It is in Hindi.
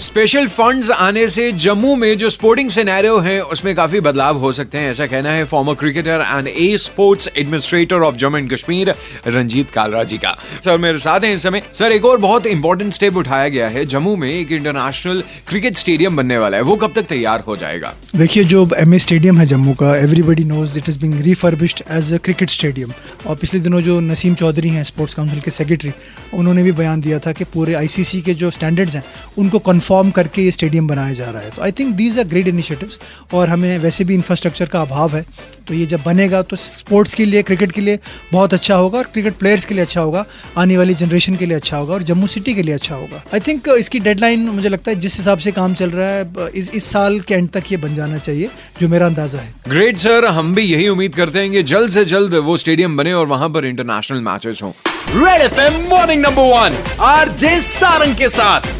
स्पेशल फंड्स आने से जम्मू में जो स्पोर्टिंग सिनेरियो है, उसमें काफ़ी बदलाव हो सकते हैं, ऐसा कहना है former cricketer and a sports administrator of Jammu and Kashmir Ranjit Kalra ji का। सर मेरे साथ हैं इस समय। सर एक और बहुत इंपॉर्टेंट स्टेप उठाया गया है। जम्मू में एक इंटरनेशनल क्रिकेट स्टेडियम बनने वाला है। वो कब तक तैयार हो जाएगा? देखिए, जो एमए स्टेडियम है जम्मू का everybody knows it is being refurbished as a cricket stadium और पिछले दिनों जो नसीम चौधरी हैं स्पोर्ट्स काउंसिल के सेक्रेटरी उन्होंने भी बयान दिया था कि पूरे आईसीसी के जो स्टैंडर्ड्स हैं, उनको कन्फर्म करके ये स्टेडियम बनाया जा रहा है। तो I think these are great initiatives और हमें वैसे भी इंफ्रास्ट्रक्चर का अभाव है। तो ये जब बनेगा तो स्पोर्ट्स के लिए क्रिकेट के लिए बहुत अच्छा होगा और क्रिकेट प्लेयर्स के लिए अच्छा होगा आने वाली जनरेशन के लिए अच्छा होगा और जम्मू सिटी के लिए अच्छा होगा। आई थिंक इसकी डेडलाइन मुझे लगता है जिस हिसाब से काम चल रहा है इस इस साल के एंड तक ये बन जाना चाहिए जो मेरा अंदाज़ा है। ग्रेट सर हम भी यही उम्मीद करते हैं कि जल्द से जल्द वो स्टेडियम बने और वहाँ पर इंटरनेशनल मैचेस हों। Red FM morning number one RJ Sarang के साथ।